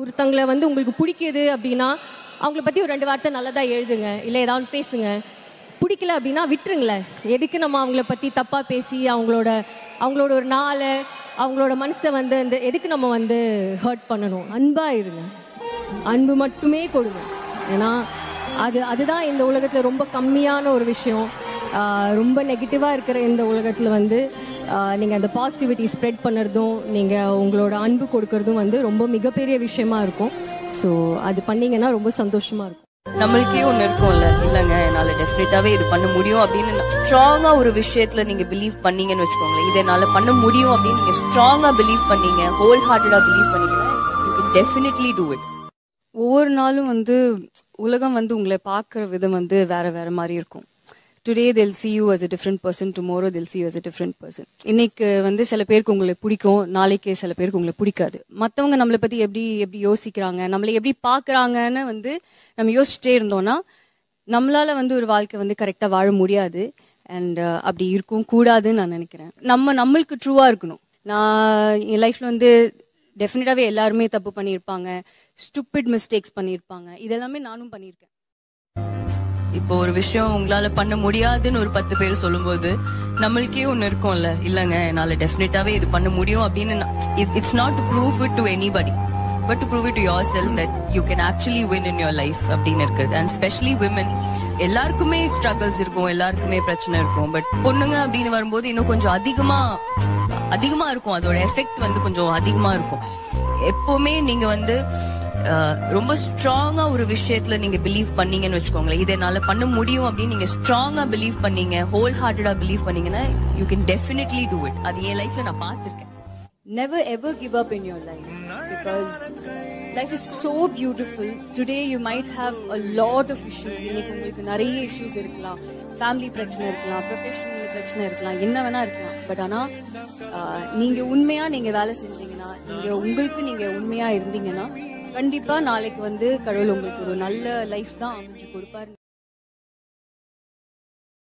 ஒருத்தங்களை வந்து உங்களுக்கு பிடிக்குது அப்படின்னா அவங்கள பற்றி ஒரு ரெண்டு வார்த்தை நல்லதாக எழுதுங்க இல்லை ஏதாவது பேசுங்க. பிடிக்கல அப்படின்னா விட்டுருங்களேன். எதுக்கு நம்ம அவங்கள பற்றி தப்பாக பேசி அவங்களோட அவங்களோட ஒரு நாளை அவங்களோட மனசை வந்து அந்த எதுக்கு நம்ம வந்து ஹர்ட் பண்ணணும்? அன்பாக இருங்க. அன்பு மட்டுமே கொடுங்க. ஏன்னா அது அதுதான் இந்த உலகத்தில் ரொம்ப கம்மியான ஒரு விஷயம். ரொம்ப நெகட்டிவாக இருக்கிற இந்த உலகத்தில் வந்து நீங்கள் அந்த பாசிட்டிவிட்டி ஸ்ப்ரெட் பண்ணுறதும் நீங்கள் உங்களோட அன்பு கொடுக்கறதும் வந்து ரொம்ப மிகப்பெரிய விஷயமா இருக்கும். ஸோ அது பண்ணீங்கன்னா ரொம்ப சந்தோஷமா இருக்கும். நம்மளுக்கே ஒண்ணு இருக்கும்ல. இல்லங்க என்னால டெஃபினட்டாவே இது பண்ண முடியும் அப்படின்னு ஸ்ட்ராங்கா ஒரு விஷயத்துல நீங்க பிலீவ் பண்ணீங்கன்னு வச்சுக்கோங்களேன். இதை என்னால பண்ண முடியும் அப்படின்னு நீங்க ஸ்ட்ராங்கா பிலீவ் பண்ணீங்க ஹோல் ஹார்ட்டடா பிலீவ் பண்ணீங்கன்னா you can definitely do it ஒவ்வொரு நாளும் வந்து உலகம் வந்து உங்களை பார்க்குற விதம் வந்து வேற வேற மாதிரி இருக்கும். Today they'll see you as a different person tomorrow they'll see you as a different person இன்னைக்கு வந்து சில பேருக்கு உங்களை பிடிக்கும். நாளைக்கு சில பேருக்கு உங்களை பிடிக்காது. மற்றவங்க நம்மளை பத்தி எப்படி எப்படி யோசிக்கிறாங்க நம்மளை எப்படி பார்க்குறாங்கன்னு வந்து நம்ம யோசிச்சுட்டே இருந்தோம்னா நம்மளால வந்து ஒரு வாழ்க்கை வந்து கரெக்டா வாழ முடியாது. அண்ட் uh, அப்படி இருக்கும் கூடாதுன்னு நான் நினைக்கிறேன். நம்ம நம்மளுக்கு ட்ரூவா இருக்கணும். நான் என் லைஃப்ல வந்து டெஃபினட்டாவே எல்லாருமே தப்பு பண்ணியிருப்பாங்க. ஸ்டூப்பிட் மிஸ்டேக்ஸ் பண்ணியிருப்பாங்க. இதெல்லாமே நானும் பண்ணியிருக்கேன். இப்போ ஒரு விஷயம் உங்களால பண்ண முடியாதுன்னு ஒரு பத்து பேர் சொல்லும்போது நம்மளுக்கே ஒண்ணு இருக்கும்ல. இல்லங்க என்னால டெஃபினட்டாவே இது பண்ண முடியும் அப்படின்னு it's not to prove it to anybody but to prove it to yourself that you can actually win in your life அப்படின்னு இருக்குது. அண்ட் ஸ்பெஷலி விமன் எல்லாருக்குமே ஸ்ட்ரகிள்ஸ் இருக்கும் எல்லாருக்குமே பிரச்சனை இருக்கும். பட் பொண்ணுங்க அப்படின்னு வரும்போது இன்னும் கொஞ்சம் அதிகமா அதிகமா இருக்கும். அதோட எஃபெக்ட் வந்து கொஞ்சம் அதிகமா இருக்கும். எப்பவுமே நீங்க வந்து ரொம்ப ஸ்ட்ராங்கா ஒரு விஷயத்துல நீங்க பிலீவ் பண்ணீங்கன்னு வச்சுக்கோங்களேன். இதை என்னால பண்ண முடியும் அப்படின்னு நீங்க ஸ்ட்ராங்கா பிலீவ் பண்ணீங்க ஹோல் ஹார்ட்டடா பிலீவ் பண்ணீங்கன்னா you can definitely do it அது என் லைஃப்ல நான் பார்த்திருக்கேன். Never ever give up in your life because life is so beautiful today you might have a lot of issues இன்னைக்கு உங்களுக்கு நிறைய இஷ்யூஸ் இருக்கலாம். ஃபேமிலி பிரச்சனை இருக்கலாம் ப்ரொஃபஷனல் பிரச்சனை இருக்கலாம் என்ன வேணா இருக்கலாம். பட் ஆனா நீங்க உண்மையா நீங்க வேலை செஞ்சீங்கன்னா நீங்க உங்களுக்கு நீங்க உண்மையா இருந்தீங்கன்னா கண்டிப்பா நாளைக்கு வந்து கடவுள் உங்களுக்கு ஒரு நல்ல லைஃப் தான் அமைச்சு கொடுப்பாரு